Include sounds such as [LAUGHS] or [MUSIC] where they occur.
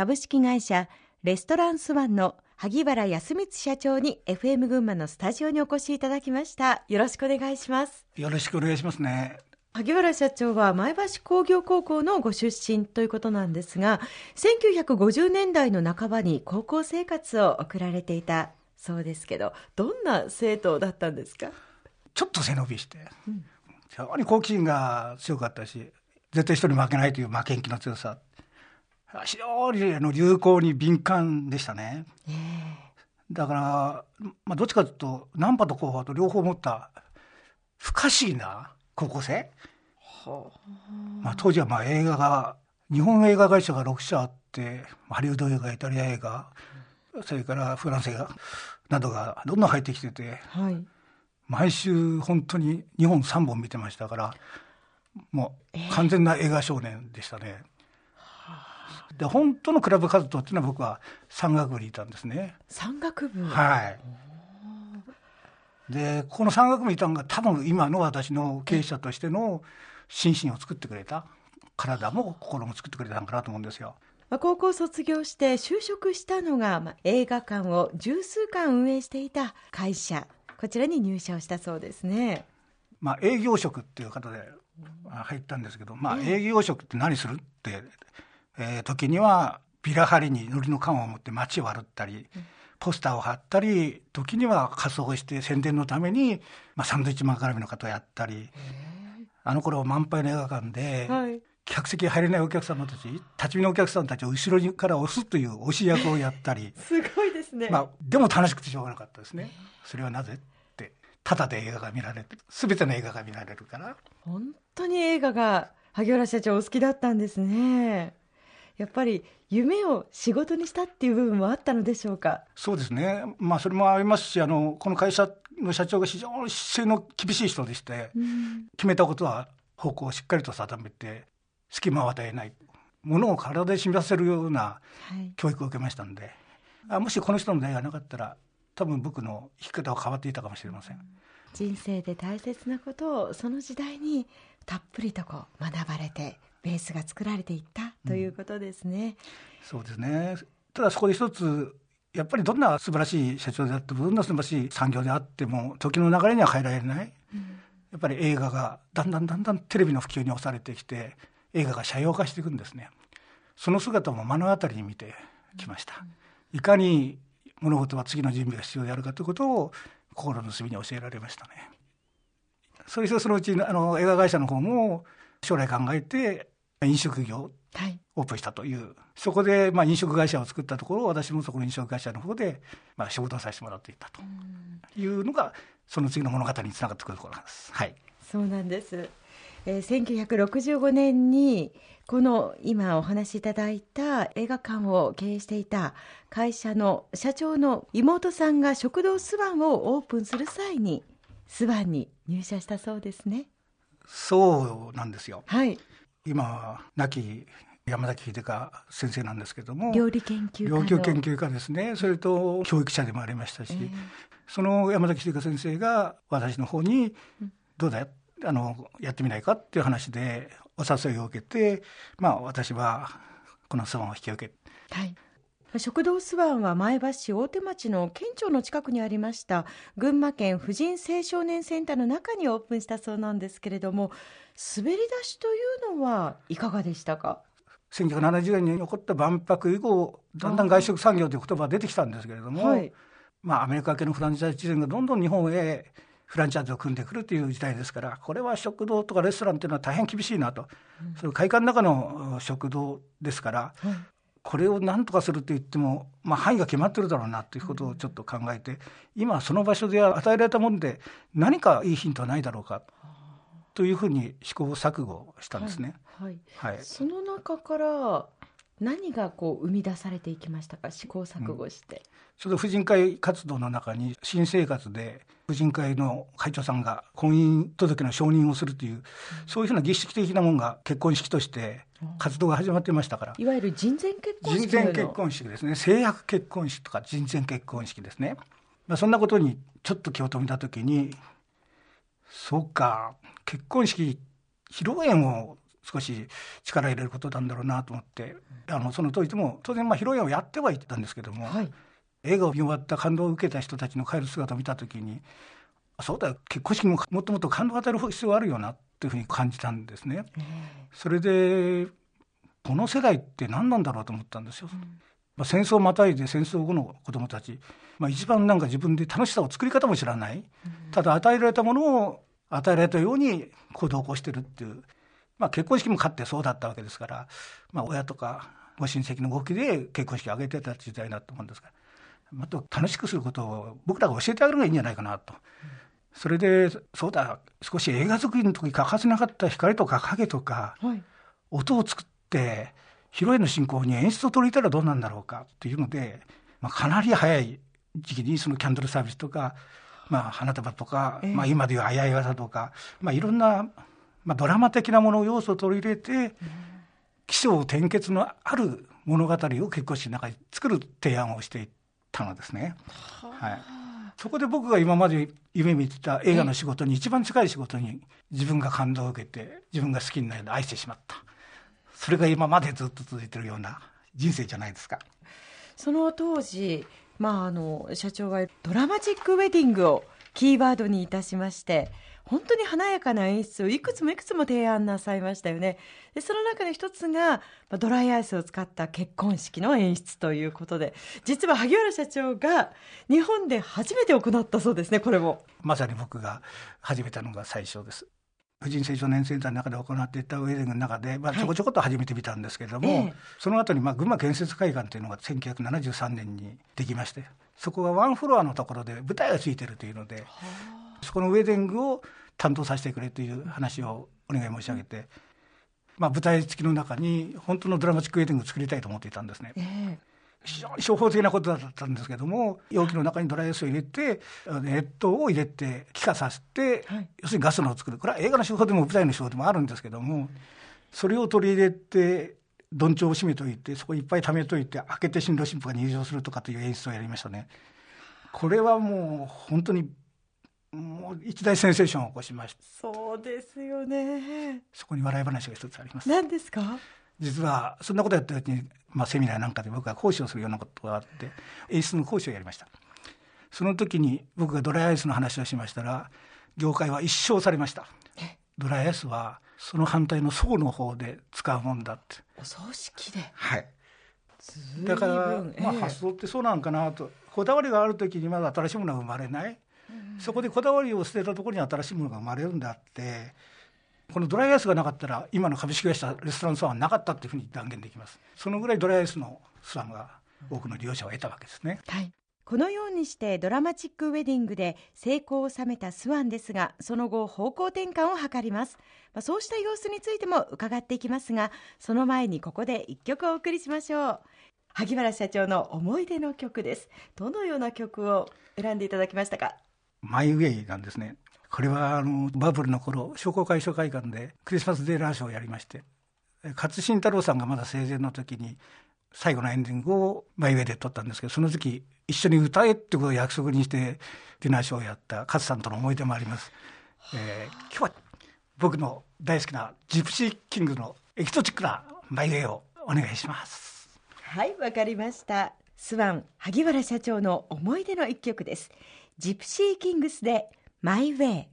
株式会社レストランスワンの萩原康光社長に FM 群馬のスタジオにお越しいただきました。よろしくお願いします。よろしくお願いしますね。萩原社長は前橋工業高校のご出身ということなんですが1950年代の半ばに高校生活を送られていたそうですけどどんな生徒だったんですか？ちょっと背伸びして、うん、非常に好奇心が強かったし絶対人に負けないという負けん気の強さ非常にあの流行に敏感でしたね。だから、まあ、どっちかというとナンパと後派と両方持った不可思議な高校生、まあ、当時はまあ映画が日本映画会社が6社あってハリウッド映画イタリア映画それからフランス映画などがどんどん入ってきてて、はい、毎週本当に2本3本見てましたからもう完全な映画少年でしたね。で本当のクラブ活動っていうのは僕は山岳部にいたんですね。山岳部はいでこの山岳部にいたのが多分今の私の経営者としての心身を作ってくれた体も心も作ってくれたんかなと思うんですよ。まあ、高校卒業して就職したのが、まあ、映画館を十数館運営していた会社こちらに入社をしたそうですね。まあ、営業職っていう方で入ったんですけど、まあ、営業職って何するってえー、時にはビラ張りにのりの缶を持って街を歩ったり、ポスターを貼ったり時には仮装して宣伝のために、まあ、サンドイッチマン絡みの方をやったりあの頃満杯の映画館で、はい、客席入れないお客様たち立ち見のお客さんたちを後ろから押すという押し役をやったり [LAUGHS] すごいですね、まあ、でも楽しくてしょうがなかったですね。それはなぜってただで映画が見られる。全ての映画が見られるから。本当に映画が萩原社長お好きだったんですねやっぱり夢を仕事にしたっていう部分もあったのでしょうか？そうですね、まあ、それもありますしあのこの会社の社長が非常に姿勢の厳しい人でして、うん、決めたことは方向をしっかりと定めて隙間を与えないものを体で染みさせるような教育を受けましたんで、はい、あもしこの人の出会いがなかったら多分僕の生き方は変わっていたかもしれません。人生で大切なことをその時代にたっぷりとこう学ばれてベースが作られていったということですね。うん、そうですね。ただそこで一つやっぱりどんな素晴らしい社長であってもどんな素晴らしい産業であっても時の流れには変えられない、うん、やっぱり映画がだんだんだんだんテレビの普及に押されてきて映画が斜陽化していくんですね。その姿も目の当たりに見てきました、うん、いかに物事は次の準備が必要であるかということを心の隅に教えられましたね。そしてそのうちあの映画会社の方も将来考えて飲食業オープンしたという、はい、そこでまあ飲食会社を作ったところ私もそこの飲食会社の方でまあ仕事をさせてもらっていたというのがその次の物語につながってくるところなんです。はい、そうなんです、えー、1965年にこの今お話しいただいた映画館を経営していた会社の社長の妹さんが食堂スワンをオープンする際にスワンに入社したそうですね。そうなんですよ。はい。今亡き山崎秀香先生なんですけども料理研究家料理研究家ですね。それと教育者でもありましたし、えー、その山崎秀香先生が私の方に「どうだあのやってみないか?」っていう話でお誘いを受けて、まあ、私はこの相撲を引き受けはい食堂スワンは前橋市大手町の県庁の近くにありました群馬県婦人青少年センターの中にオープンしたそうなんですけれども滑り出しというのはいかがでしたか？1970年に起こった万博以降だんだん外食産業という言葉が出てきたんですけれども、はい、まあ、アメリカ系のフランチャイズチェーンがどんどん日本へフランチャイズを組んでくるという時代ですからこれは食堂とかレストランというのは大変厳しいなと、うん、それ会館の中の食堂ですから、はい、これを何とかすると言っても、まあ、範囲が決まってるだろうなということをちょっと考えて、今その場所で与えられたもので何かいいヒントはないだろうか。というふうに試行錯誤したんですね。はい、はい、その中から何がこう生み出されていきましたか？試行錯誤して、うん、それ婦人会活動の中に新生活で婦人会の会長さんが婚姻届の承認をするという、うん、そういうふうな儀式的なものが結婚式として活動が始まってましたから、いわゆる人前結婚式人前結婚式ですね。制約結婚式とか人前結婚式ですね、まあ、そんなことにちょっと気を止めた時にそうか結婚式披露宴を少し力入れることなんだろうなと思ってあのその当時でも当然まあ披露宴をやってはいたんですけども、はい、映画を見終わった感動を受けた人たちの帰る姿を見た時にそうだ結婚式ももっともっと感動を与える必要があるよなっていうふうに感じたんですね。それでこの世代って何なんだろうと思ったんですよ。うん、まあ、戦争をまたいで戦争後の子どもたち、まあ、一番なんか自分で楽しさを作り方も知らない、うん、ただ与えられたものを与えられたように行動を起こしてるっていう、まあ、結婚式も勝ってそうだったわけですから、まあ、親とかご親戚の動きで結婚式を挙げてた時代だと思うんですがもっと楽しくすることを僕らが教えてあげるのがいいんじゃないかなと。それでそうだ少し映画作りの時欠かせなかった光とか影とか、はい、音を作って披露宴の進行に演出を取り入れたらどうなんだろうかっていうので、まあ、かなり早い時期にそのキャンドルサービスとか、まあ、花束とか、えー、まあ、今でいうあやい技とか、まあ、いろんな、まあ、ドラマ的なもの要素を取り入れて、起承転結のある物語を結婚式の中に作る提案をしていったのですね。はい、そこで僕が今まで夢見てた映画の仕事に一番近い仕事に自分が感動を受けて自分が好きになり愛してしまった。それが今までずっと続いてるような人生じゃないですか。その当時、まあ、あの社長はドラマチックウェディングをキーワードにいたしまして本当に華やかな演出をいくつもいくつも提案なさいましたよね。でその中の一つがドライアイスを使った結婚式の演出ということで実は萩原社長が日本で初めて行ったそうですねこれも。まさに僕が始めたのが最初です。婦人成長年センターの中で行っていたウェディングの中で、まあ、ちょこちょこっと始めてみたんですけれども、はい、その後にまに群馬建設会館というのが1973年にできましてそこがワンフロアのところで舞台がついてるというのでそこのウェディングを担当させてくれという話をお願い申し上げて、まあ、舞台付きの中に本当のドラマチックウェディングを作りたいと思っていたんですね。えー非常に初歩的なことだったんですけども容器の中にドライアイスを入れて熱湯を入れて気化させて、はい、要するにガスのを作るこれは映画の手法でも舞台の手法でもあるんですけどもそれを取り入れてどんちょうを閉めといてそこいっぱい溜めといて開けて新郎新婦が入場するとかという演出をやりましたね。これはもう本当にもう一大センセーションを起こしました。そうですよね。そこに笑い話が一つあります。何ですか？実はそんなことやった時に、まあ、セミナーなんかで僕は講師をするようなことがあって演出の講師をやりました。その時に僕がドライアイスの話をしましたら業界は一生されました。ドライアイスはその反対の層の方で使うもんだって。お葬式で？はい。だから、まあ、発想ってそうなんかなと。こだわりがある時にまだ新しいものが生まれない、うん、そこでこだわりを捨てたところに新しいものが生まれるんであってこのドライアイスがなかったら今の株式会社レストランスワンはなかったっていうふうに断言できます。そのぐらいドライアイスのスワンが多くの利用者を得たわけですね、はい、このようにしてドラマチックウェディングで成功を収めたスワンですがその後方向転換を図ります、まあ、そうした様子についても伺っていきますがその前にここで一曲お送りしましょう。萩原社長の思い出の曲です。どのような曲を選んでいただきましたか？マイウェイなんですね。これはあのバブルの頃商工会所会館でクリスマスデーラーショーをやりまして勝新太郎さんがまだ生前の時に最後のエンディングをマイウェイで撮ったんですけどその時一緒に歌えってことを約束にしてディナーショーをやった勝さんとの思い出もあります、えー、今日は僕の大好きなジプシーキングのエキゾチックなマイウェイをお願いします。はいわかりました。スワン萩原社長の思い出の一曲です。ジプシーキングスでマイウェイ